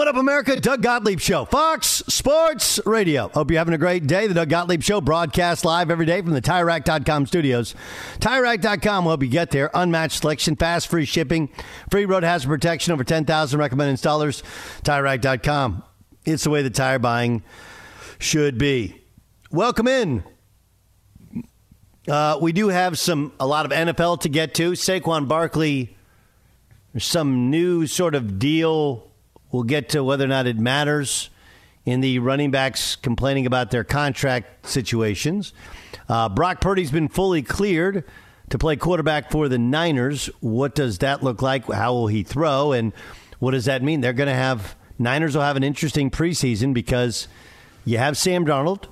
What up, America? Doug Gottlieb Show, Fox Sports Radio. Hope you're having a great day. The Doug Gottlieb Show broadcast live every day from the TireRack.com studios. TireRack.com will help you get there. Unmatched selection, fast, free shipping, free road hazard protection, over 10,000 recommended installers. TireRack.com. It's the way the tire buying should be. Welcome in. Uh, we do have some a lot of NFL to get to. Saquon Barkley, there's some new sort of deal We'll get to whether or not it matters in the running backs complaining about their contract situations. Uh, Brock Purdy's been fully cleared to play quarterback for the Niners. What does that look like? How will he throw? And what does that mean? They're going to have Niners will have an interesting preseason because you have Sam Darnold,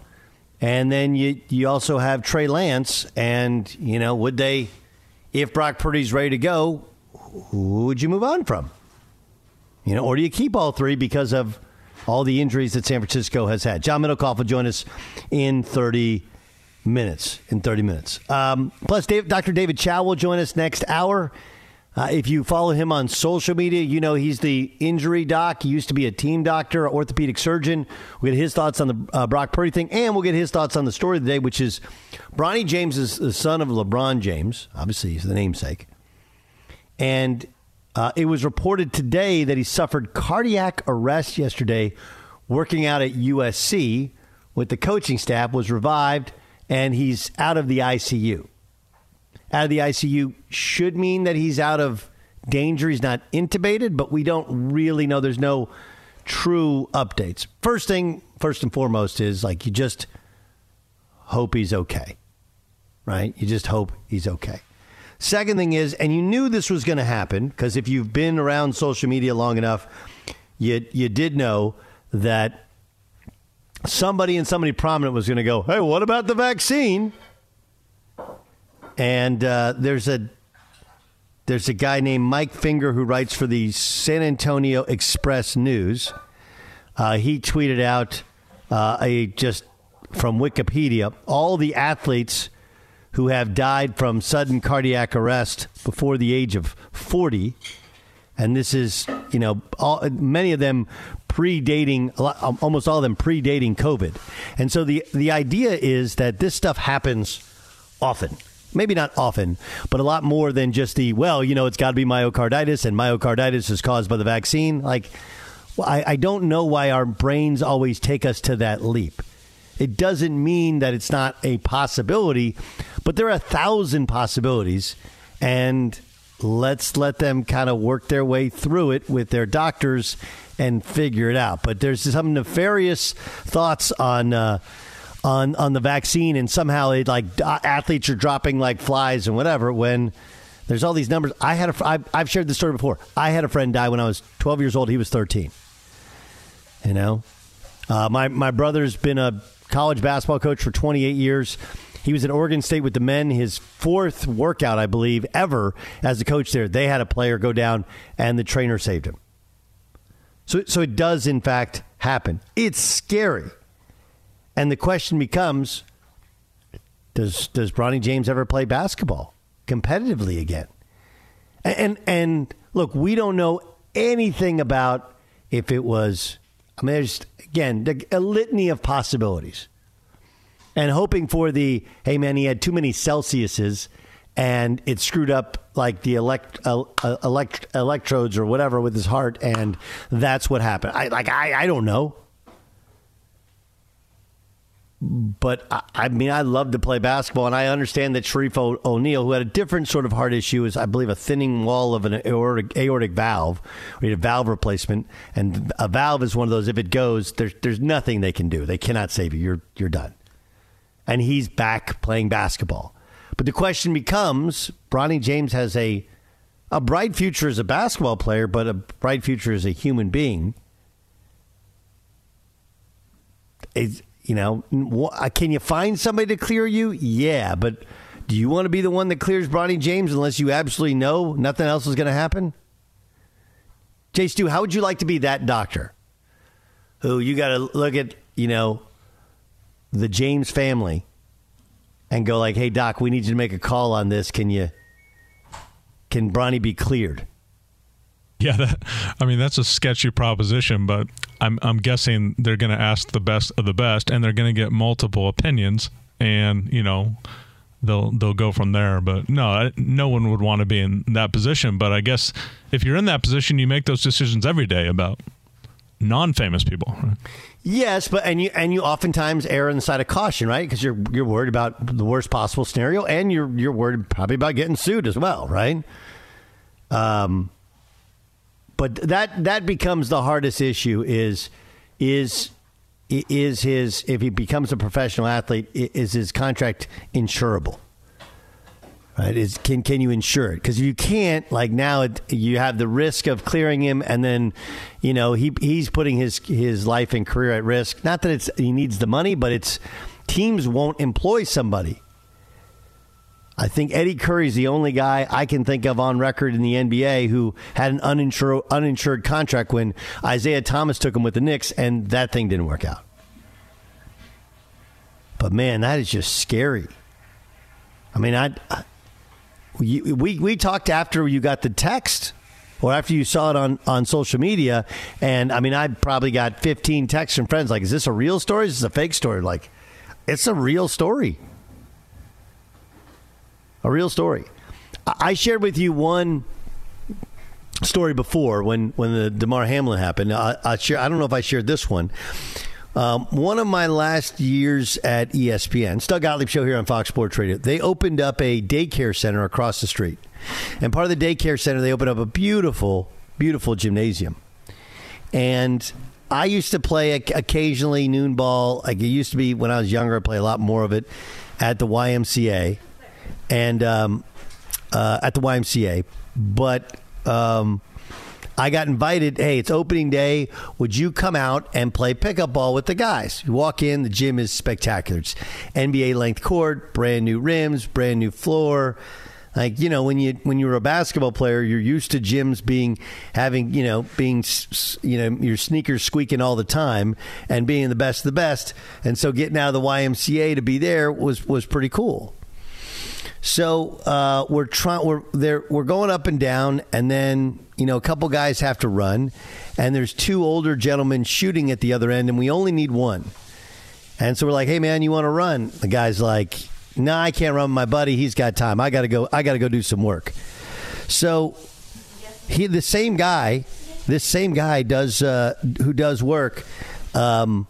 and then you you also have Trey Lance, and you know would they, if Brock Purdy's ready to go, who would you move on from? You know, or do you keep all three because of all the injuries that San Francisco has had? John Middlekauff will join us in 30 minutes. In 30 minutes. Um, plus, Dave, Dr. David Chao will join us next hour. Uh, if you follow him on social media, you know he's the injury doc. He used to be a team doctor, orthopedic surgeon. We'll get his thoughts on the uh, Brock Purdy thing, and we'll get his thoughts on the story of the day, which is Bronny James is the son of LeBron James. Obviously, he's the namesake. And uh, it was reported today that he suffered cardiac arrest yesterday working out at USC with the coaching staff, was revived, and he's out of the ICU. Out of the ICU should mean that he's out of danger. He's not intubated, but we don't really know. There's no true updates. First thing, first and foremost, is like you just hope he's okay, right? You just hope he's okay. Second thing is, and you knew this was going to happen because if you've been around social media long enough, you you did know that somebody and somebody prominent was going to go, "Hey, what about the vaccine?" And uh, there's a there's a guy named Mike Finger who writes for the San Antonio Express News. Uh, he tweeted out uh, a just from Wikipedia all the athletes who have died from sudden cardiac arrest before the age of 40 and this is you know all, many of them predating um, almost all of them predating covid. And so the the idea is that this stuff happens often. Maybe not often but a lot more than just the well you know it's got to be myocarditis and myocarditis is caused by the vaccine. Like I, I don't know why our brains always take us to that leap it doesn't mean that it's not a possibility but there are a thousand possibilities and let's let them kind of work their way through it with their doctors and figure it out. But there's some nefarious thoughts on. Uh, on, on the vaccine and somehow it like athletes are dropping like flies and whatever when there's all these numbers i had a I've, I've shared this story before i had a friend die when i was 12 years old he was 13 you know uh, my, my brother's been a college basketball coach for 28 years he was at Oregon State with the men. His fourth workout, I believe, ever as a coach there. They had a player go down, and the trainer saved him. So, so it does, in fact, happen. It's scary. And the question becomes does, does Bronny James ever play basketball competitively again? And, and, and look, we don't know anything about if it was, I mean, there's, again, a litany of possibilities and hoping for the hey man, he had too many Celsiuses and it screwed up like the elect, uh, uh, elect electrodes or whatever with his heart, and that's what happened. I like I, I don't know. But I, I mean, I love to play basketball, and I understand that Shareef o- O'Neal, who had a different sort of heart issue, is I believe a thinning wall of an aortic, aortic valve, or a valve replacement, and a valve is one of those. If it goes, there's there's nothing they can do. They cannot save you. You're you're done and he's back playing basketball. But the question becomes Bronny James has a a bright future as a basketball player, but a bright future as a human being. Is, you know, uh, can you find somebody to clear you? Yeah, but do you want to be the one that clears Bronny James unless you absolutely know nothing else is going to happen? Jay Stu, how would you like to be that doctor who you got to look at, you know, the James family and go like, "Hey doc, we need you to make a call on this. Can you can Bronny be cleared?" Yeah, that, I mean that's a sketchy proposition, but I'm I'm guessing they're going to ask the best of the best, and they're going to get multiple opinions, and you know they'll they'll go from there. But no, no one would want to be in that position. But I guess if you're in that position, you make those decisions every day about non-famous people. Yes, but and you and you oftentimes err on the side of caution, right? Because you're you're worried about the worst possible scenario, and you're you're worried probably about getting sued as well, right? Um, but that that becomes the hardest issue is is is his if he becomes a professional athlete is his contract insurable right? Is can can you insure it? Because if you can't, like now, it, you have the risk of clearing him, and then, you know, he he's putting his his life and career at risk. Not that it's he needs the money, but it's teams won't employ somebody. I think Eddie Curry's the only guy I can think of on record in the NBA who had an uninsured uninsured contract when Isiah Thomas took him with the Knicks, and that thing didn't work out. But man, that is just scary. I mean, I, I we, we, we talked after you got the text or after you saw it on, on social media. And I mean, I probably got 15 texts from friends like, is this a real story? Is this a fake story? Like, it's a real story. A real story. I shared with you one story before when, when the Damar Hamlin happened. I, I, share, I don't know if I shared this one. Um, one of my last years at ESPN, Doug Gottlieb show here on Fox Sports Radio, they opened up a daycare center across the street. And part of the daycare center, they opened up a beautiful, beautiful gymnasium. And I used to play occasionally noon ball. Like it used to be when I was younger, I play a lot more of it at the YMCA. And um, uh, at the YMCA, but um, I got invited. Hey, it's opening day. Would you come out and play pickup ball with the guys? You walk in, the gym is spectacular. It's NBA length court, brand new rims, brand new floor. Like you know, when you when you're a basketball player, you're used to gyms being having you know being you know your sneakers squeaking all the time and being the best of the best. And so getting out of the YMCA to be there was was pretty cool. So uh, we're trying. We're there. We're going up and down, and then you know a couple guys have to run, and there's two older gentlemen shooting at the other end, and we only need one. And so we're like, "Hey, man, you want to run?" The guy's like, "No, nah, I can't run with my buddy. He's got time. I got to go. I got to go do some work." So he, the same guy, this same guy does uh, who does work. Um,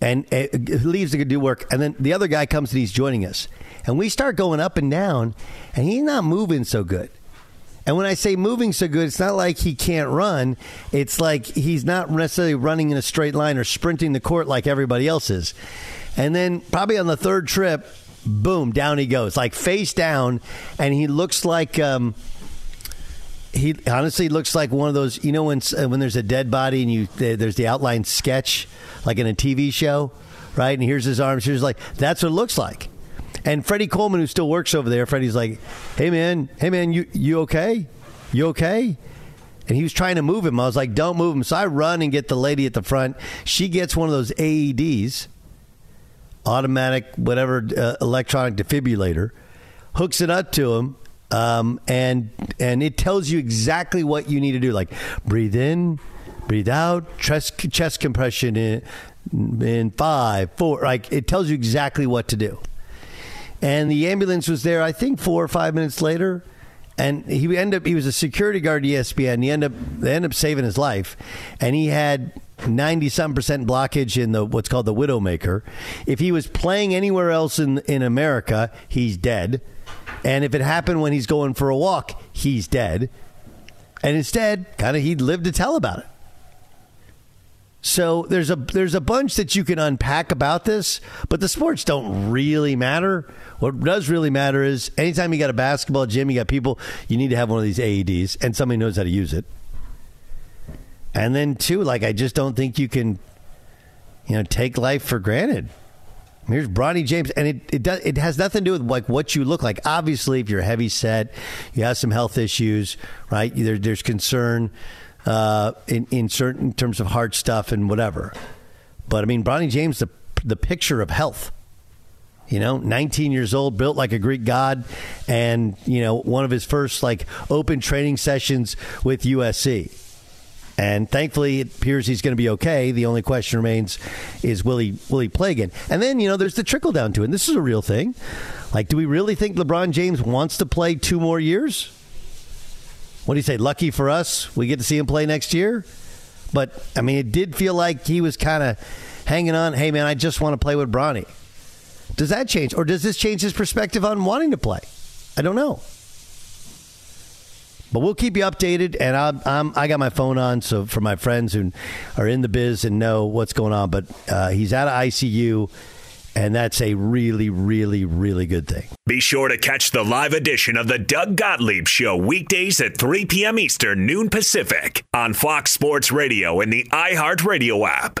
and uh, leaves to do work, and then the other guy comes and he's joining us, and we start going up and down, and he's not moving so good. And when I say moving so good, it's not like he can't run. It's like he's not necessarily running in a straight line or sprinting the court like everybody else is. And then probably on the third trip, boom, down he goes, like face down, and he looks like. Um, he honestly looks like one of those. You know when uh, when there's a dead body and you there's the outline sketch like in a TV show, right? And here's his arms. Here's like that's what it looks like. And Freddie Coleman, who still works over there, Freddie's like, "Hey man, hey man, you you okay? You okay?" And he was trying to move him. I was like, "Don't move him." So I run and get the lady at the front. She gets one of those AEDs, automatic whatever uh, electronic defibrillator, hooks it up to him, um, and and it tells you exactly what you need to do. Like breathe in, breathe out, chest chest compression in in five, four. Like it tells you exactly what to do and the ambulance was there. I think four or five minutes later, and he ended up he was a security guard at ESPN. He ended up they ended up saving his life, and he had. 90 some percent blockage in the what's called the widowmaker. If he was playing anywhere else in in America, he's dead. And if it happened when he's going for a walk, he's dead. And instead, kind of he'd live to tell about it. So there's a there's a bunch that you can unpack about this, but the sports don't really matter. What does really matter is anytime you got a basketball gym, you got people, you need to have one of these AEDs and somebody knows how to use it. And then two, like I just don't think you can, you know, take life for granted. Here's Bronny James, and it it does it has nothing to do with like what you look like. Obviously, if you're heavy set, you have some health issues, right? There, there's concern uh, in in certain in terms of hard stuff and whatever. But I mean, Bronny James, the the picture of health. You know, 19 years old, built like a Greek god, and you know one of his first like open training sessions with USC. And thankfully, it appears he's going to be okay. The only question remains is will he will he play again? And then you know there's the trickle down to it. And this is a real thing. Like, do we really think LeBron James wants to play two more years? What do you say? Lucky for us, we get to see him play next year. But I mean, it did feel like he was kind of hanging on. Hey, man, I just want to play with Bronny. Does that change, or does this change his perspective on wanting to play? I don't know. But we'll keep you updated, and I'm, I'm, i got my phone on, so for my friends who are in the biz and know what's going on. But uh, he's out of ICU and that's a really, really, really good thing. Be sure to catch the live edition of the Doug Gottlieb Show weekdays at 3 p.m. Eastern, noon Pacific on Fox Sports Radio and the iHeartRadio app.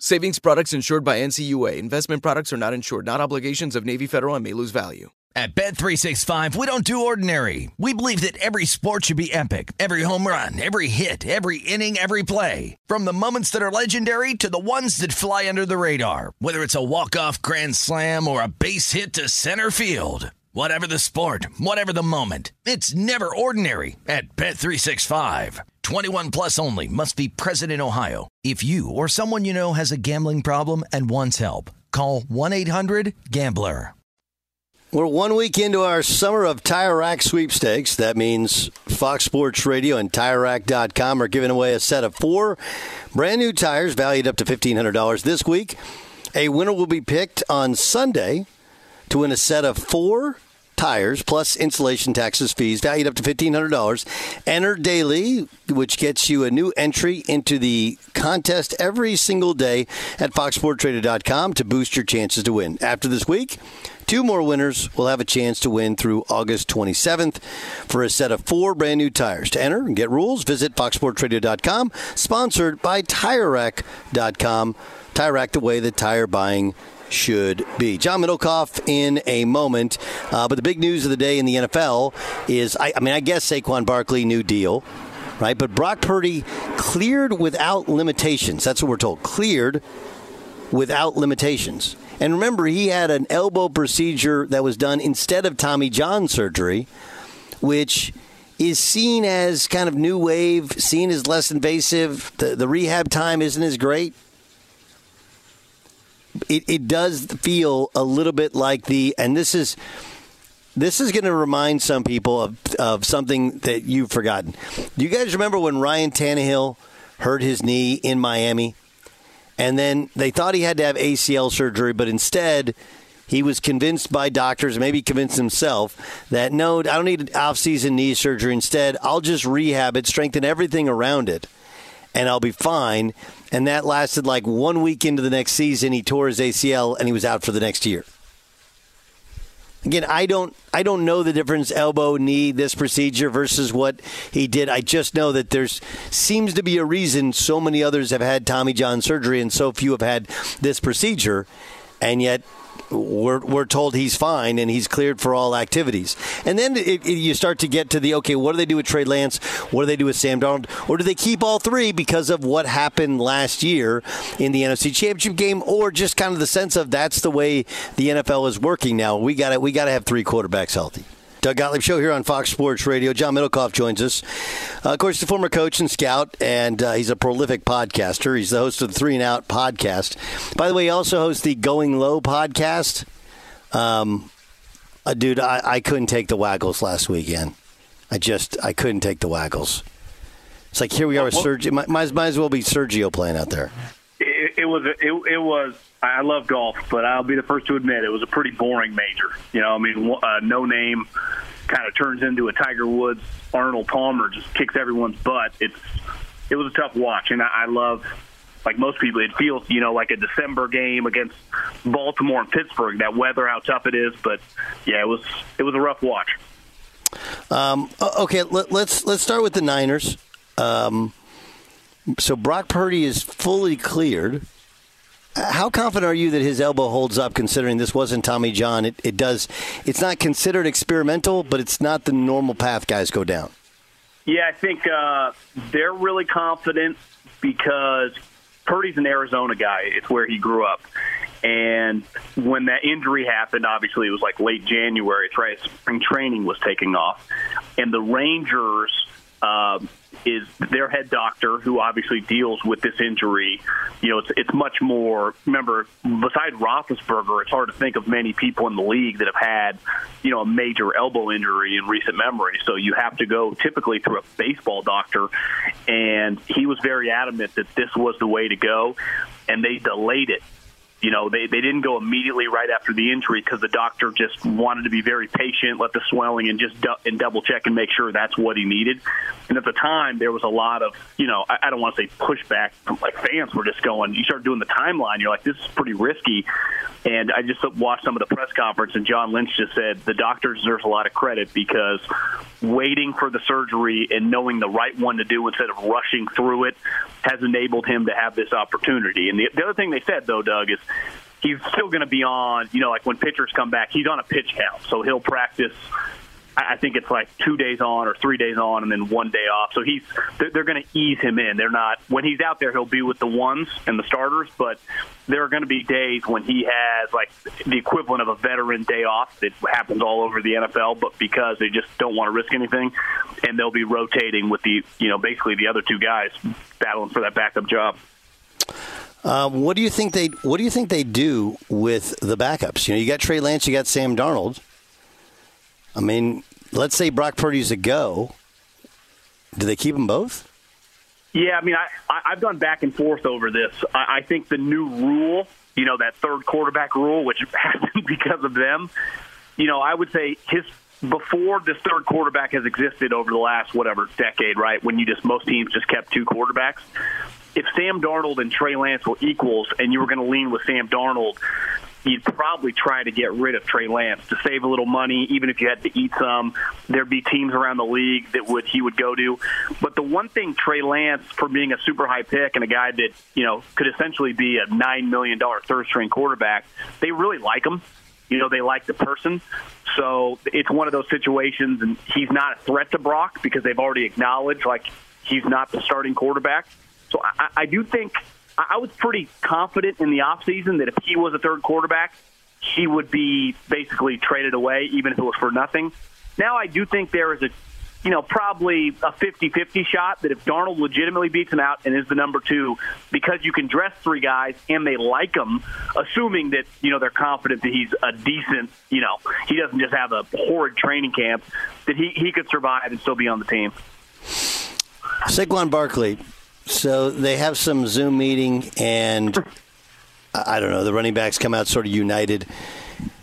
Savings products insured by NCUA. Investment products are not insured, not obligations of Navy Federal and may lose value. At Bet365, we don't do ordinary. We believe that every sport should be epic. Every home run, every hit, every inning, every play. From the moments that are legendary to the ones that fly under the radar. Whether it's a walk-off grand slam or a base hit to center field. Whatever the sport, whatever the moment, it's never ordinary at Bet365. 21 plus only must be present in Ohio. If you or someone you know has a gambling problem and wants help, call 1-800-GAMBLER. We're one week into our summer of Tire Rack sweepstakes. That means Fox Sports Radio and TireRack.com are giving away a set of four brand new tires valued up to $1,500 this week. A winner will be picked on Sunday to win a set of four tires plus installation taxes fees valued up to $1500 enter daily which gets you a new entry into the contest every single day at foxsportradio.com to boost your chances to win after this week Two more winners will have a chance to win through August 27th for a set of four brand new tires. To enter and get rules, visit foxsportradio.com, sponsored by TireRack.com. Tire Rack, the way that tire buying should be. John Middlekauff in a moment. Uh, but the big news of the day in the NFL is I, I mean, I guess Saquon Barkley, new deal, right? But Brock Purdy cleared without limitations. That's what we're told. Cleared without limitations. And remember, he had an elbow procedure that was done instead of Tommy John surgery, which is seen as kind of new wave, seen as less invasive. The, the rehab time isn't as great it, it does feel a little bit like the, and this is this is going to remind some people of, of something that you've forgotten. Do you guys remember when Ryan Tannehill hurt his knee in Miami? And then they thought he had to have ACL surgery, but instead he was convinced by doctors, maybe convinced himself, that no, I don't need off-season knee surgery. Instead, I'll just rehab it, strengthen everything around it, and I'll be fine and that lasted like one week into the next season. He tore his ACL and he was out for the next year. Again, I don't I don't know the difference elbow knee this procedure versus what he did. I just know that there's seems to be a reason so many others have had Tommy John surgery and so few have had this procedure, and yet we're, we're told he's fine and he's cleared for all activities. And then it, it, you start to get to the okay, what do they do with Trey Lance? What do they do with Sam Darnold? Or do they keep all three because of what happened last year in the NFC Championship game? Or just kind of the sense of that's the way the NFL is working now? We got We got to have three quarterbacks healthy. Doug Gottlieb Show here on Fox Sports Radio. John Middlekauff joins us. Uh, of course, the former coach and scout, and uh, he's a prolific podcaster. He's the host of the Three and Out podcast. By the way, he also hosts the Going Low podcast. Um, uh, dude, I, I couldn't take the Waggles last weekend. I just I couldn't take the Waggles. It's like here we are with Sergio. Might, might as well be Sergio playing out there. It, it was it, it was I love golf, but I'll be the first to admit it was a pretty boring major. You know, I mean, uh, no name kind of turns into a Tiger Woods, Arnold Palmer just kicks everyone's butt. It's it was a tough watch, and I, I love. Like most people, it feels you know like a December game against Baltimore and Pittsburgh. That weather, how tough it is, but yeah, it was it was a rough watch. Um, okay, let, us let's, let's start with the Niners. Um, so Brock Purdy is fully cleared. How confident are you that his elbow holds up, considering this wasn't Tommy John? It, it does. It's not considered experimental, but it's not the normal path guys go down. Yeah, I think uh, they're really confident because Purdy's an Arizona guy. It's where he grew up, And when that injury happened, obviously it was like late January. It's right. Spring training was taking off, and the Rangers. Uh, is their head doctor who obviously deals with this injury. You know, it's it's much more. Remember, besides Roethlisberger, it's hard to think of many people in the league that have had, you know, a major elbow injury in recent memory. So you have to go typically through a baseball doctor, and he was very adamant that this was the way to go, and they delayed it you know, they, they didn't go immediately right after the injury because the doctor just wanted to be very patient, let the swelling, and just du- and double check and make sure that's what he needed. And at the time, there was a lot of, you know, I, I don't want to say pushback from like fans were just going. You start doing the timeline, you're like, this is pretty risky. And I just watched some of the press conference, and John Lynch just said the doctor deserves a lot of credit because waiting for the surgery and knowing the right one to do instead of rushing through it has enabled him to have this opportunity. And the, the other thing they said, though, Doug, is he's still going to be on, you know, like when pitchers come back, he's on a pitch count. So he'll practice I think it's like two days on or three days on and then one day off. So he's they're going to ease him in. They're not when he's out there he'll be with the ones and the starters, but there are going to be days when he has like the equivalent of a veteran day off that happens all over the NFL, but because they just don't want to risk anything, and they'll be rotating with the you know basically the other two guys battling for that backup job. Um, what do you think they What do you think they do with the backups? You know, you got Trey Lance, you got Sam Darnold. I mean, let's say Brock Purdy's a go. Do they keep them both? Yeah, I mean, I, I I've gone back and forth over this. I, I think the new rule, you know, that third quarterback rule, which happened because of them. You know, I would say his before this third quarterback has existed over the last whatever decade, right? When you just most teams just kept two quarterbacks. If Sam Darnold and Trey Lance were equals, and you were going to lean with Sam Darnold, you'd probably try to get rid of Trey Lance to save a little money, even if you had to eat some. There'd be teams around the league that would he would go to. But the one thing Trey Lance, for being a super high pick and a guy that you know could essentially be a nine million dollar third string quarterback, they really like him. You know, they like the person. So it's one of those situations, and he's not a threat to Brock because they've already acknowledged like he's not the starting quarterback. So I, I do think I was pretty confident in the offseason that if he was a third quarterback, he would be basically traded away, even if it was for nothing. Now I do think there is a, you know, probably a 50-50 shot that if Darnold legitimately beats him out and is the number two, because you can dress three guys and they like him, assuming that you know they're confident that he's a decent, you know, he doesn't just have a horrid training camp, that he he could survive and still be on the team. Saquon Barkley, so they have some Zoom meeting, and I don't know, the running backs come out sort of united.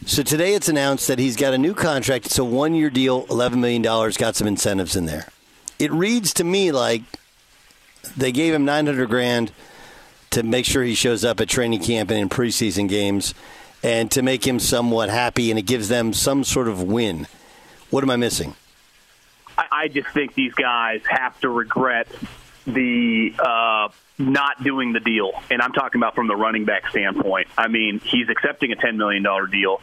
So today it's announced that he's got a new contract. It's a one year deal, $11 million, got some incentives in there. It reads to me like they gave him 900 grand to make sure he shows up at training camp and in preseason games and to make him somewhat happy, and it gives them some sort of win. What am I missing? I just think these guys have to regret the uh, not doing the deal, and I'm talking about from the running back standpoint. I mean, he's accepting a $10 million deal.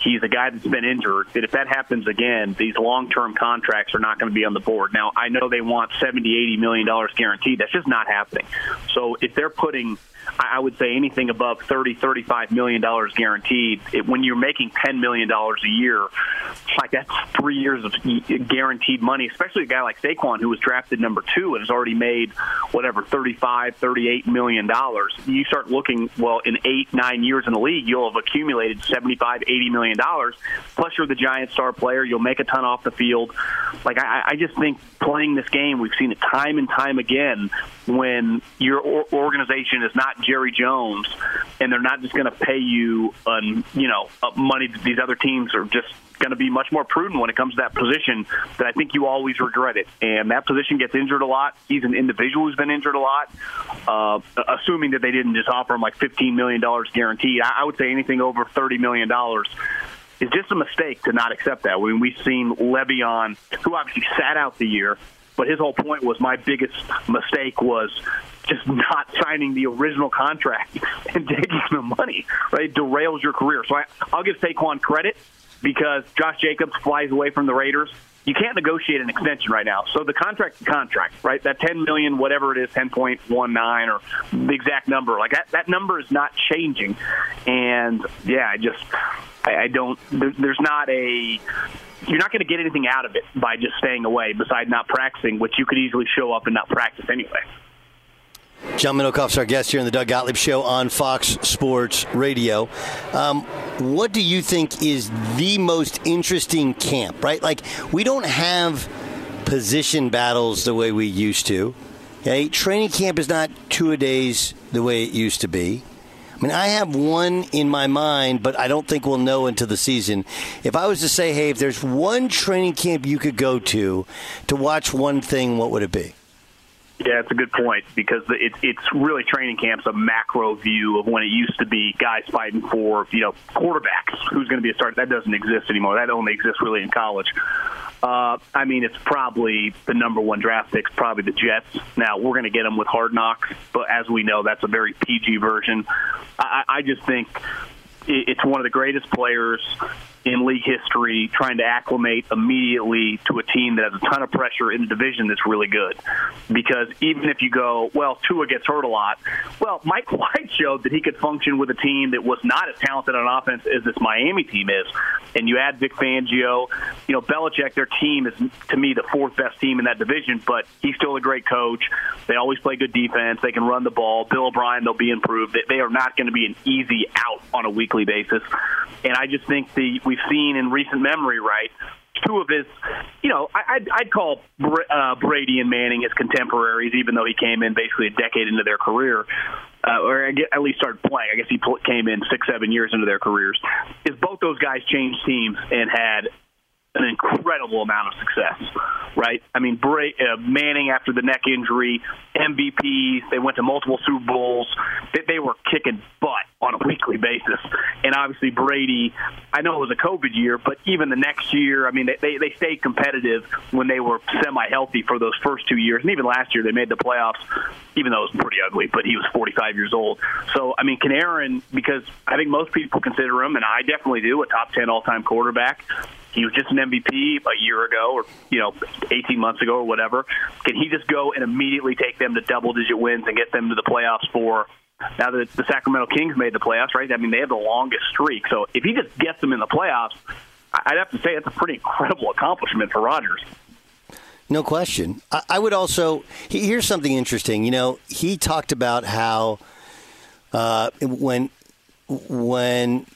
He's a guy that's been injured. That if that happens again, these long-term contracts are not going to be on the board. Now, I know they want 70, 80 million dollars guaranteed. That's just not happening. So if they're putting I would say anything above 30, 35 million dollars guaranteed. It, when you're making 10 million dollars a year, like that's three years of guaranteed money. Especially a guy like Saquon, who was drafted number two and has already made whatever 35, 38 million dollars. You start looking well in eight, nine years in the league, you'll have accumulated 75, 80 million dollars. Plus, you're the giant star player. You'll make a ton off the field. Like I, I just think playing this game, we've seen it time and time again when your organization is not Jerry Jones, and they're not just going to pay you, um, you know, money these other teams are just going to be much more prudent when it comes to that position. That I think you always regret it, and that position gets injured a lot. He's an individual who's been injured a lot. Uh, assuming that they didn't just offer him like fifteen million dollars guaranteed, I, I would say anything over thirty million dollars is just a mistake to not accept that. I mean, we've seen Le'Veon, who obviously sat out the year, but his whole point was my biggest mistake was just not signing the original contract and taking the money. Right, it derails your career. So I, I'll give Saquon credit because Josh Jacobs flies away from the Raiders. you can't negotiate an extension right now. So the contract contract, right? That 10 million, whatever it is, 10.19 or the exact number, like that, that number is not changing. And yeah, I just, I, I don't, there, there's not a, you're not going to get anything out of it by just staying away besides not practicing, which you could easily show up and not practice anyway. John Middlekauff's our guest here in the Doug Gottlieb Show on Fox Sports Radio. Um, what do you think is the most interesting camp, right? Like, we don't have position battles the way we used to. Okay? Training camp is not two a days the way it used to be. I mean, I have one in my mind, but I don't think we'll know until the season. If I was to say, hey, if there's one training camp you could go to to watch one thing, what would it be? Yeah, it's a good point because it's it's really training camps a macro view of when it used to be guys fighting for you know quarterbacks who's going to be a starter. That doesn't exist anymore. That only exists really in college. Uh, I mean, it's probably the number one draft pick's probably the Jets. Now we're going to get them with Hard Knocks, but as we know, that's a very PG version. I, I just think it's one of the greatest players in league history trying to acclimate immediately to a team that has a ton of pressure in the division that's really good. Because even if you go, well, Tua gets hurt a lot, well, Mike White showed that he could function with a team that was not as talented on offense as this Miami team is. And you add Vic Fangio, you know, Belichick, their team is, to me, the fourth best team in that division, but he's still a great coach. They always play good defense. They can run the ball. Bill O'Brien, they'll be improved. They are not going to be an easy out on a weekly basis. And I just think the we've seen in recent memory, right? Two of his, you know, I'd, I'd call uh, Brady and Manning his contemporaries, even though he came in basically a decade into their career, uh, or at least started playing. I guess he came in six, seven years into their careers. Is both those guys changed teams and had an incredible amount of success, right? I mean, Bray, uh, Manning after the neck injury, MVPs, they went to multiple Super Bowls. They, they were kicking butt on a weekly basis. And obviously, Brady, I know it was a COVID year, but even the next year, I mean, they, they, stayed competitive when they were semi healthy for those first two years. And even last year, they made the playoffs, even though it was pretty ugly, but he was 45 years old. So, I mean, can Aaron, because I think most people consider him, and I definitely do, a top 10 all time quarterback. He was just an MVP a year ago, or you know, 18 months ago, or whatever. Can he just go and immediately take them to double-digit wins and get them to the playoffs for? Now that the Sacramento Kings made the playoffs, right? I mean, they have the longest streak. So if he just gets them in the playoffs, I'd have to say it's a pretty incredible accomplishment for Rodgers. No question. I, would also here's something interesting. You know, he talked about how uh, when when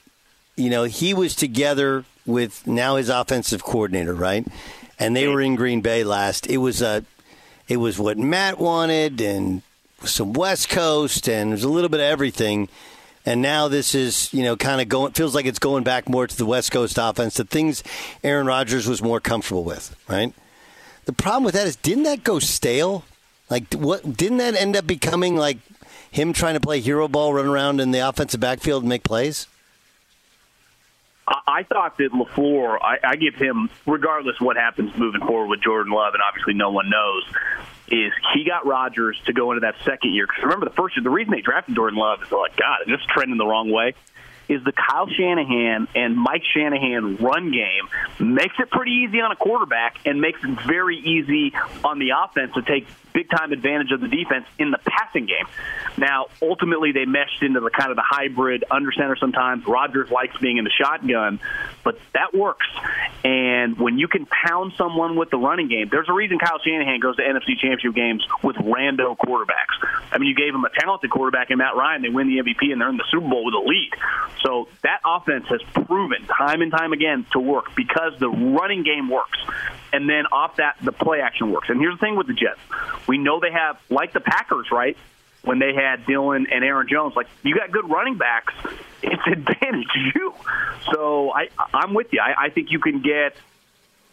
you know he was together with now his offensive coordinator, right? And they were in Green Bay last. It was a, it was what Matt wanted, and some West Coast, and there's a little bit of everything. And now this is, you know, kind of going. Feels like it's going back more to the West Coast offense, the things Aaron Rodgers was more comfortable with, right? The problem with that is, didn't that go stale? Like, what didn't that end up becoming like him trying to play hero ball, run around in the offensive backfield and make plays? I thought that LaFleur, I, I give him, regardless what happens moving forward with Jordan Love, and obviously no one knows, is he got Rodgers to go into that second year. Because remember, the first year, the reason they drafted Jordan Love is oh, like, God, it's just trending the wrong way is the Kyle Shanahan and Mike Shanahan run game makes it pretty easy on a quarterback and makes it very easy on the offense to take big time advantage of the defense in the passing game. Now, ultimately, they meshed into the kind of the hybrid under center sometimes. Rodgers likes being in the shotgun, but that works. And when you can pound someone with the running game, there's a reason Kyle Shanahan goes to NFC Championship games with rando quarterbacks. I mean, you gave him a talented quarterback in Matt Ryan, they win the MVP, and they're in the Super Bowl with a lead. So that offense has proven time and time again to work because the running game works. And then off that, the play action works. And here's the thing with the Jets we know they have, like the Packers, right? When they had Dillon and Aaron Jones, like you got good running backs, it's advantage you. So I, I'm with you. I, I think you can get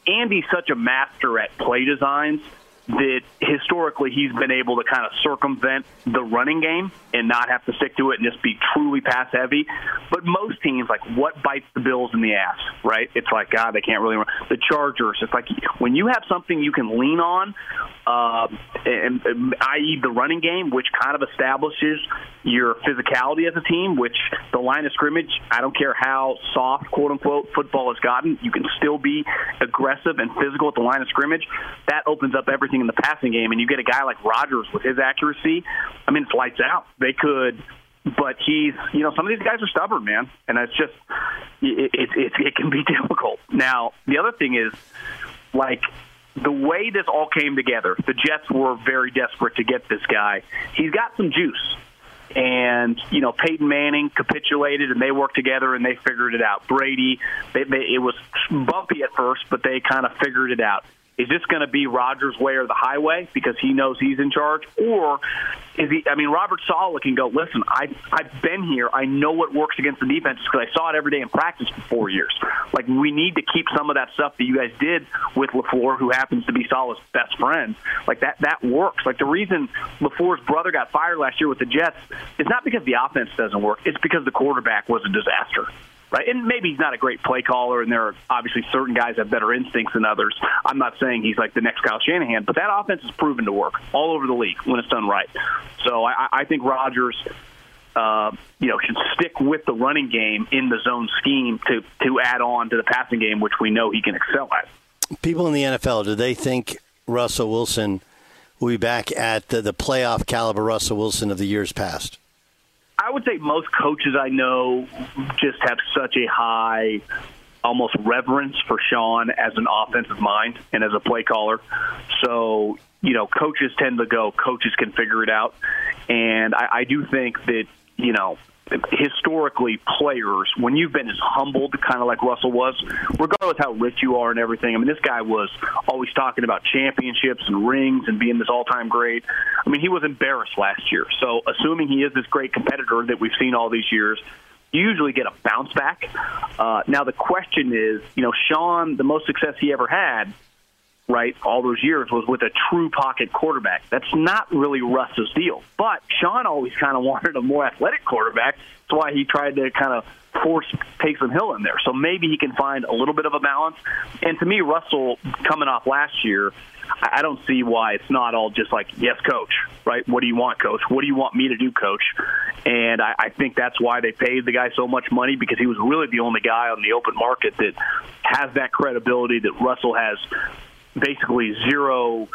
Andy's such a master at play designs that historically he's been able to kind of circumvent the running game and not have to stick to it and just be truly pass heavy. But most teams, like what bites the Bills in the ass, right? It's like God, they can't really run. The Chargers, it's like when you have something you can lean on, uh, and, and, i.e. the running game, which kind of establishes your physicality as a team. Which the line of scrimmage, I don't care how soft, quote unquote, football has gotten, you can still be aggressive and physical at the line of scrimmage. That opens up everything in the passing game, and you get a guy like Rodgers with his accuracy. I mean, it's lights out. They could but he's you know some of these guys are stubborn man and it's just it it, it, it can be difficult now the other thing is like the way this all came together the jets were very desperate to get this guy he's got some juice and you know Peyton Manning capitulated, and they worked together and they figured it out. Brady, they, they, it was bumpy at first, but they kind of figured it out. Is this going to be Rodgers' way or the highway because he knows he's in charge, or is he? I mean, Robert Saleh can go. Listen, I I've been here. I know what works against the defense because I saw it every day in practice for four years. Like we need to keep some of that stuff that you guys did with LaFleur, who happens to be Saleh's best friend. Like that that works. Like the reason LaFleur's brother got fired last year with the Jets is not because the offense doesn't work. It's because the quarterback was a disaster right? And maybe he's not a great play caller, and there are obviously certain guys have better instincts than others. I'm not saying he's like the next Kyle Shanahan, but that offense has proven to work all over the league when it's done right. So I, I think Rodgers. Uh, you know, should stick with the running game in the zone scheme to to add on to the passing game, which we know he can excel at. People in the NFL, do they think Russell Wilson will be back at the, the playoff caliber Russell Wilson of the years past? I would say most coaches I know just have such a high almost reverence for Sean as an offensive mind and as a play caller. So, you know, coaches tend to go, coaches can figure it out. And I, I do think that, you know, historically players when you've been as humbled kind of like Russell was regardless how rich you are and everything I mean this guy was always talking about championships and rings and being this all-time great. I mean he was embarrassed last year. So assuming he is this great competitor that we've seen all these years you usually get a bounce back. Uh, now the question is you know Sean the most success he ever had right, all those years was with a true pocket quarterback. That's not really Russ's deal. But Sean always kind of wanted a more athletic quarterback. That's why he tried to kind of force Taysom Hill in there. So maybe he can find a little bit of a balance. And to me, Russell coming off last year, I don't see why it's not all just like, yes, coach, right? What do you want, coach? What do you want me to do, coach? And I, I think that's why they paid the guy so much money because he was really the only guy on the open market that has that credibility that Russell has basically zero.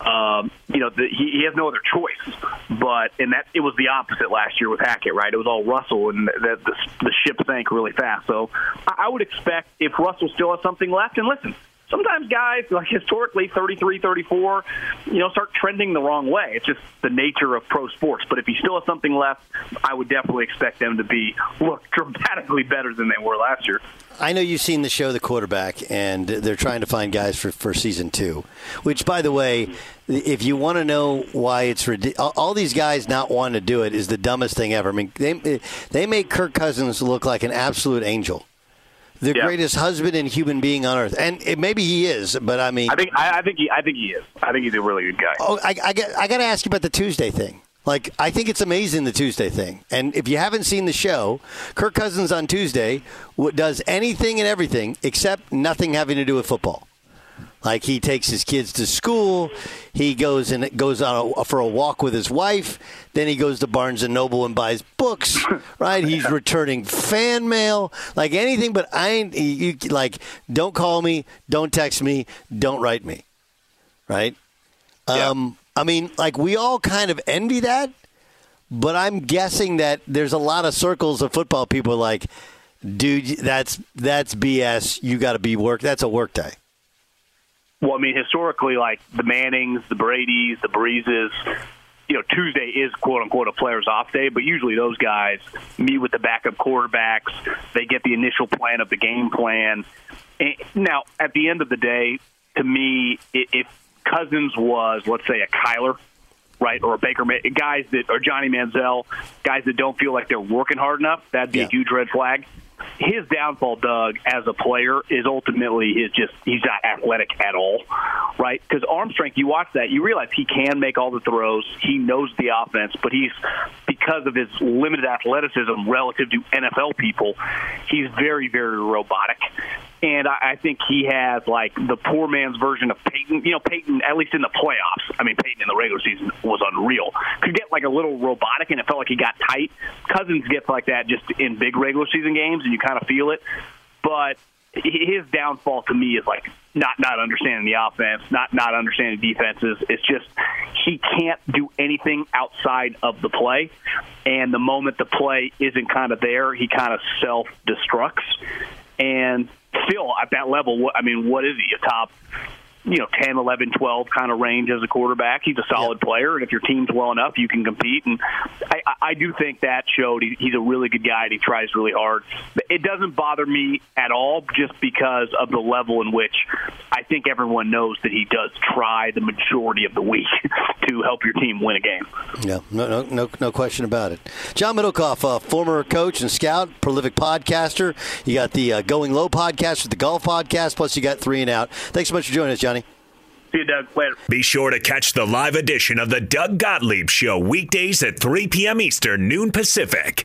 Um, you know, the, he, he has no other choice. But and that it was the opposite last year with Hackett, right? It was all Russell, and the the, the ship sank really fast. So I, I would expect if Russell still has something left, and listen, sometimes guys like historically 33 34 you know start trending the wrong way it's just the nature of pro sports but if he still has something left i would definitely expect them to be look dramatically better than they were last year I know you've seen the show The Quarterback, and they're trying to find guys for, for season two. Which, by the way, if you want to know why it's all these guys not wanting to do it is the dumbest thing ever. I mean, they they make Kirk Cousins look like an absolute angel the yeah. greatest husband and human being on earth, and it, maybe he is. But I mean, I think I, I, think he I think he is. I think he's a really good guy. Oh, I, I got I got to ask you about the Tuesday thing. Like, I think it's amazing the Tuesday thing. And if you haven't seen the show, Kirk Cousins on Tuesday does anything and everything except nothing having to do with football. Like he takes his kids to school, he goes and goes on a, for a walk with his wife. Then he goes to Barnes and Noble and buys books. Right? He's returning fan mail, like anything. But I ain't you, like. Don't call me. Don't text me. Don't write me. Right? Yeah. Um, I mean, like we all kind of envy that, but I'm guessing that there's a lot of circles of football people like, dude, that's that's BS. You got to be work. That's a work day. Well, I mean, historically, like the Mannings, the Brady's, the Breezes, you know, Tuesday is quote unquote a player's off day, but usually those guys meet with the backup quarterbacks. They get the initial plan of the game plan. And now, at the end of the day, to me, if Cousins was, let's say, a Kyler, right, or a Baker, guys that are Johnny Manziel, guys that don't feel like they're working hard enough, that'd be yeah. a huge red flag. His downfall, Doug, as a player is ultimately is just he's not athletic at all, right? Because arm strength, you watch that, you realize he can make all the throws, he knows the offense, but he's because of his limited athleticism relative to NFL people, he's very very robotic. And I, I think he has like the poor man's version of Peyton. You know, Peyton, at least in the playoffs. I mean, Peyton in the regular season was unreal. Could get like a little robotic, and it felt like he got tight. Cousins gets like that just in big regular season games, and you kind of feel it. But his downfall to me is like not not understanding the offense, not not understanding defenses. It's just he can't do anything outside of the play, and the moment the play isn't kind of there, he kind of self destructs. And still at that level, I mean, what is he? A top you know 10 11 12 kind of range as a quarterback. He's a solid yeah. player and if your team's well enough you can compete. And i i do think that showed he, he's a really good guy and he tries really hard. It doesn't bother me at all just because of the level in which i think everyone knows that he does try the majority of the week to help your team win a game. Yeah no no no, no question about it. John Middlekauff uh, former coach and scout prolific podcaster. You got the uh, going low podcast with the golf podcast plus you got three and out. Thanks so much for joining us john See you, Doug. Later. Be sure to catch the live edition of the Doug Gottlieb Show weekdays at 3 p.m. Eastern, noon Pacific.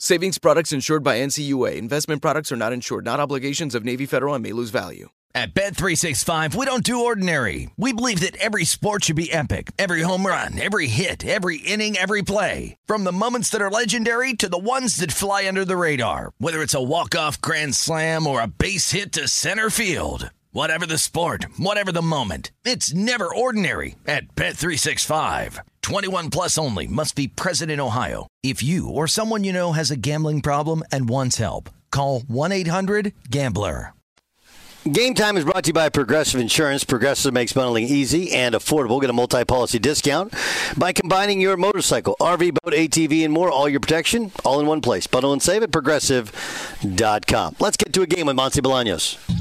Savings products insured by NCUA. Investment products are not insured, not obligations of Navy Federal and may lose value. At Bet365, we don't do ordinary. We believe that every sport should be epic. Every home run, every hit, every inning, every play. From the moments that are legendary to the ones that fly under the radar. Whether it's a walk-off grand slam or a base hit to center field. Whatever the sport, whatever the moment. It's never ordinary at Bet365. 21 plus only must be present in Ohio. If you or someone you know has a gambling problem and wants help, call 1-800-GAMBLER. Game time is brought to you by Progressive Insurance. Progressive makes bundling easy and affordable. Get a multi-policy discount by combining your motorcycle, RV, boat, ATV, and more. All your protection, all in one place. Bundle and save at progressive.com. Let's get to a game with Monse Bolaños.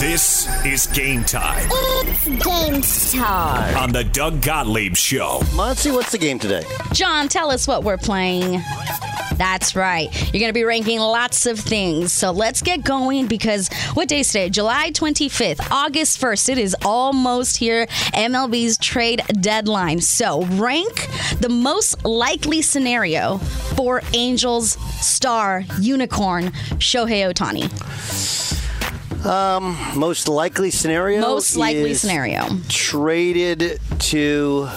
This is game time It's game time. on the Doug Gottlieb Show. Monse, what's the game today? John, tell us what we're playing. That's right. You're going to be ranking lots of things. So let's get going because what day is today? July 25th, August 1st. It is almost here. MLB's trade deadline. So rank the most likely scenario for Angels star unicorn Shohei Ohtani. Um, most likely scenario. Most likely scenario. Traded to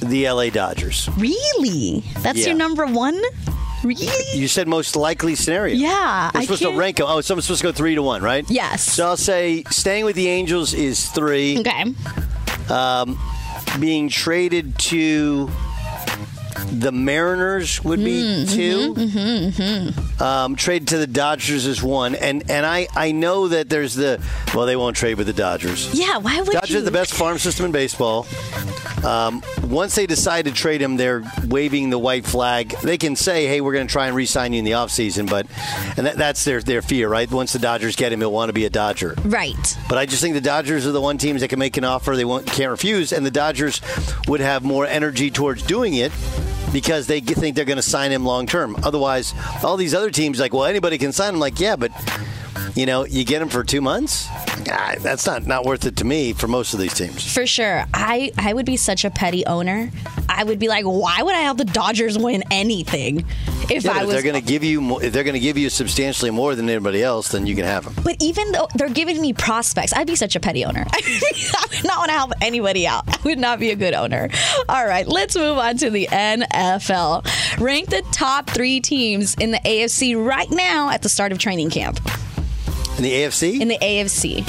the LA Dodgers. Really? That's Yeah. your number one? Really? You said most likely scenario. Yeah, We're supposed to rank them. Oh, someone's supposed to go three to one, right? Yes. So I'll say staying with the Angels is three. Okay. Um, being traded to the Mariners would be Mm, 2 Mm-hmm, Um, trade to the Dodgers is one, and and I I know that there's the well they won't trade with the Dodgers. Yeah, why would Dodgers you? are the best farm system in baseball. Um, once they decide to trade him, they're waving the white flag. They can say, "Hey, we're going to try and re-sign you in the offseason, but and that, that's their their fear, right? Once the Dodgers get him, he'll want to be a Dodger. Right. But I just think the Dodgers are the one teams that can make an offer they won't, can't refuse, and the Dodgers would have more energy towards doing it because they think they're going to sign him long term. Otherwise, all these other teams like, well, anybody can sign him. Like, yeah, but you know, you get him for two months. Ah, that's not not worth it to me for most of these teams. For sure. I, I would be such a petty owner. I would be like, why would I have the Dodgers win anything if Yeah, I if was they're going to give you more, if they're going to give you substantially more than anybody else, then you can have them. But even though they're giving me prospects, I'd be such a petty owner. I would not want to help anybody out. I would not be a good owner. All right, let's move on to the NFL. Rank the top three teams in the AFC right now at the start of training camp. In the AFC? In the AFC.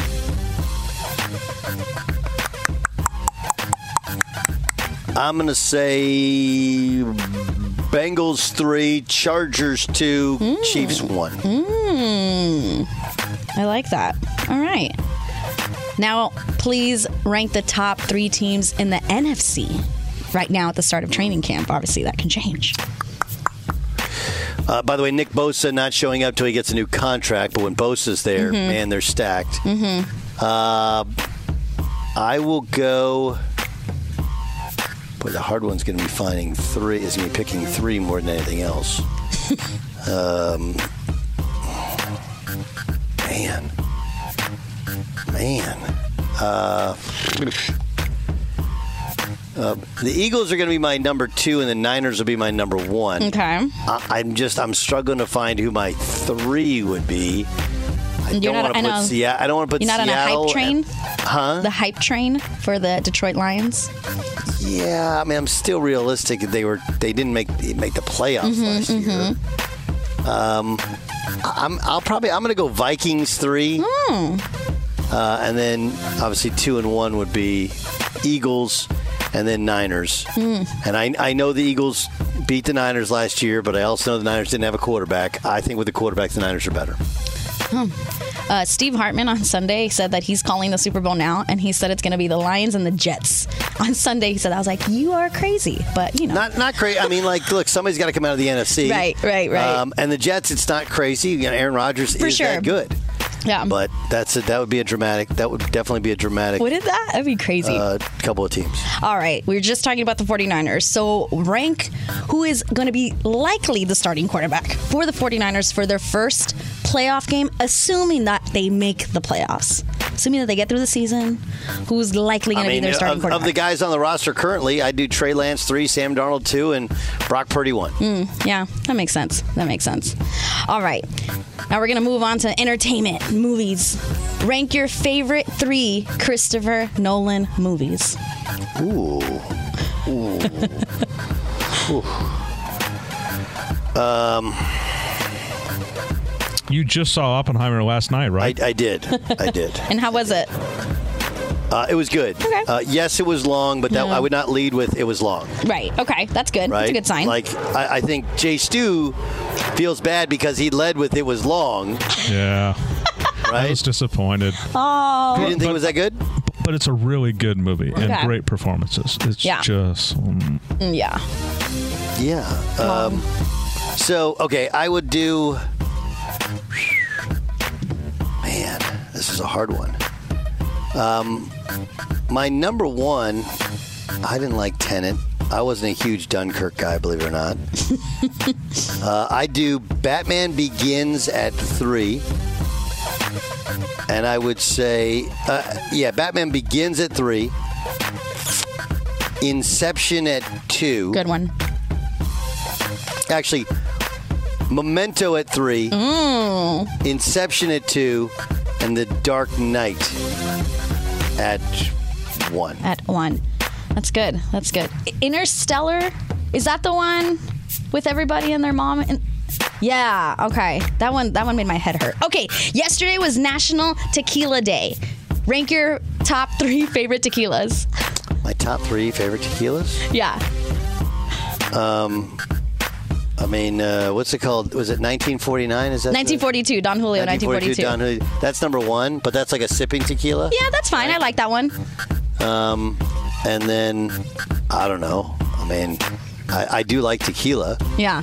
I'm going to say Bengals three, Chargers two, Chiefs one. Mm, I like that. All right. Now, please rank the top three teams in the NFC right now at the start of training camp. Obviously, that can change. Uh, by the way, Nick Bosa not showing up till he gets a new contract, but when Bosa's there, Mhm. man, they're stacked. Mm-hmm. Uh, I will go. Boy, the hard one's going to be finding three. Is going to be picking three more than anything else. um, man, man. Uh, uh, the Eagles are going to be my number two, and the Niners will be my number one. Okay. I, I'm just I'm struggling to find who my three would be. I You're don't want to put Seattle. I don't want to put You're not Seattle. on a hype train? huh? The hype train for the Detroit Lions? Yeah, I mean I'm still realistic. They were they didn't make make the playoffs Mhm, last year. Um, I'm I'll probably I'm going to go Vikings three, Hmm. uh, and then obviously two and one would be Eagles, and then Niners. Hmm. And I I know the Eagles beat the Niners last year, but I also know the Niners didn't have a quarterback. I think with the quarterback, the Niners are better. Hmm. Uh, Steve Hartman on Sunday said that he's calling the Super Bowl now, and he said it's going to be the Lions and the Jets. On Sunday, he said, I was like, you are crazy. But, you know. Not not crazy. I mean, like, look, somebody's got to come out of the NFC. Right, right, right. Um, and the Jets, it's not crazy. You know, Aaron Rodgers For is sure. that good. Yeah. But that's a, that would be a dramatic. That would definitely be a dramatic. What is that? That'd be crazy. Uh, couple of teams. All right, we were just talking about the 49ers. So, rank who is going to be likely the starting quarterback for the 49ers for their first playoff game, assuming that they make the playoffs. Assuming that they get through the season, who's likely going to mean, be their starting of, quarterback? of the guys on the roster currently, I do Trey Lance three, Sam Darnold two, and Brock Purdy one. Mm, yeah, that makes sense. That makes sense. All right. Now we're going to move on to entertainment, movies. Rank your favorite three Christopher Nolan movies. Ooh. Ooh. Ooh. Um, You just saw Oppenheimer last night, right? I, I did. I did. And how was it? Uh, it was good. Okay. Uh, yes, it was long, but that Yeah. I would not lead with it was long. Right. Okay. That's good. Right? That's a good sign. Like I, I think Jay Stu feels bad because he led with it was long. Yeah. I was disappointed. oh. You didn't think it was that good? But it's a really good movie and great performances. It's Yeah. just. Mm, Yeah. Yeah. Um, so okay, I would do. Man, this is a hard one. Um, my number one, I didn't like Tenet. I wasn't a huge Dunkirk guy, believe it or not. uh, I do Batman Begins at three. And I would say, uh, yeah, Batman Begins at three. Inception at two. Good one. Actually, Memento at three, Mm. Inception at two, and The Dark Knight at one. At one. That's good. That's good. Interstellar. Is that the one with everybody and their mom and yeah, okay. That one that one made my head hurt. Okay, yesterday was National Tequila Day. Rank your top 3 favorite tequilas. My top three favorite tequilas. Yeah. Um, I mean, uh, what's it called? Was it 1949? Is that the- 1942, Don Julio 1942. Don Julio. That's number one, but that's like a sipping tequila. Yeah, that's fine. I like that one. Um, and then I don't know. I mean, I, I do like tequila. Yeah.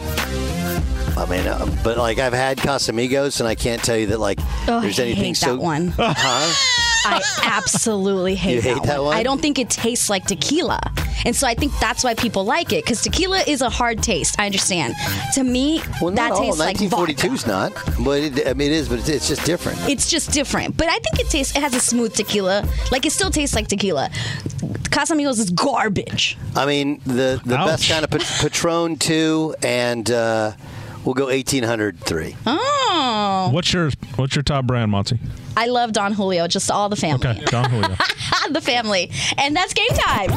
I mean, uh, but like I've had Casamigos, and I can't tell you that like Oh, there's I anything hate so. that one. Huh? I absolutely hate, You hate that one? I don't think it tastes like tequila. And so I think that's why people like it because tequila is a hard taste. I understand. To me, Well, that all. tastes like vodka. 1942's not, but it, I mean, it is, but it's, it's just different. It's just different. But I think it tastes, it has a smooth tequila. Like it still tastes like tequila. Casamigos is garbage. I mean, the the best kind of Pat- Patron two, and uh, we'll go 1803. Oh. What's your What's your top brand, Monse? I love Don Julio, just all the family. Okay, Don Julio. the family. And that's game time.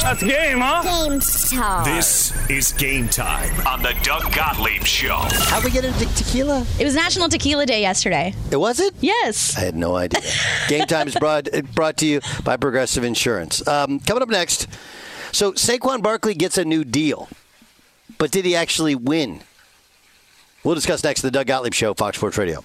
That's game, huh? Game time. This is game time on the Doug Gottlieb Show. How we get into tequila? It was National Tequila Day yesterday. It was it? Yes. I had no idea. Game time is brought brought to you by Progressive Insurance. Um, coming up next, so Saquon Barkley gets a new deal, but did he actually win? We'll discuss next. The Doug Gottlieb Show, Fox Sports Radio.